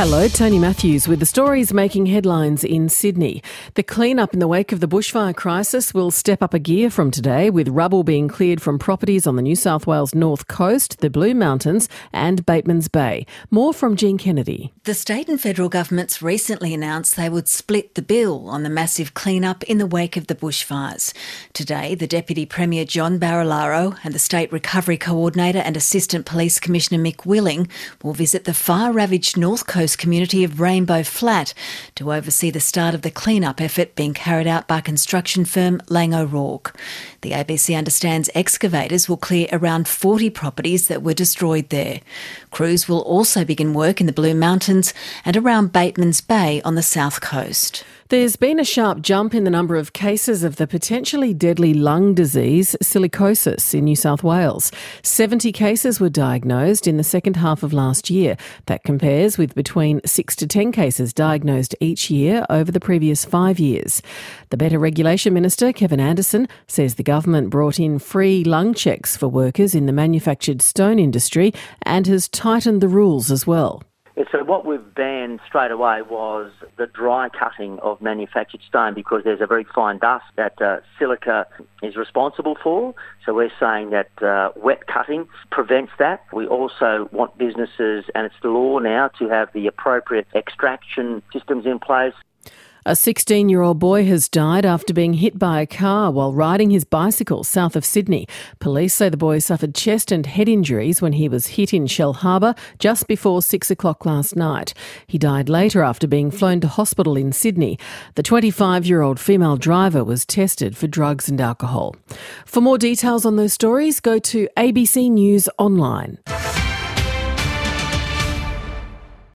Hello, Tony Matthews with the stories making headlines in Sydney. The clean-up in the wake of the bushfire crisis will step up a gear from today, with rubble being cleared from properties on the New South Wales North Coast, the Blue Mountains, and Batemans Bay. More from Jean Kennedy. The state and federal governments recently announced they would split the bill on the massive clean-up in the wake of the bushfires. Today, the Deputy Premier John Barilaro and the State Recovery Coordinator and Assistant Police Commissioner Mick Willing will visit the fire-ravaged North Coast community of Rainbow Flat to oversee the start of the clean-up effort being carried out by construction firm Laing O'Rourke. The ABC understands excavators will clear around 40 properties that were destroyed there. Crews will also begin work in the Blue Mountains and around Batemans Bay on the south coast. There's been a sharp jump in the number of cases of the potentially deadly lung disease, silicosis, in New South Wales. 70 cases were diagnosed in the second half of last year. That compares with between 6 to 10 cases diagnosed each year over the previous five years. The Better Regulation Minister, Kevin Anderson, says the government brought in free lung checks for workers in the manufactured stone industry and has tightened the rules as well. So what we've banned straight away was the dry cutting of manufactured stone because there's a very fine dust that uh, silica is responsible for. So we're saying that uh, wet cutting prevents that. We also want businesses, and it's the law now, to have the appropriate extraction systems in place. A 16 year old boy has died after being hit by a car while riding his bicycle south of Sydney. Police say the boy suffered chest and head injuries when he was hit in Shellharbour just before 6 o'clock last night. He died later after being flown to hospital in Sydney. The 25 year old female driver was tested for drugs and alcohol. For more details on those stories, go to ABC News Online.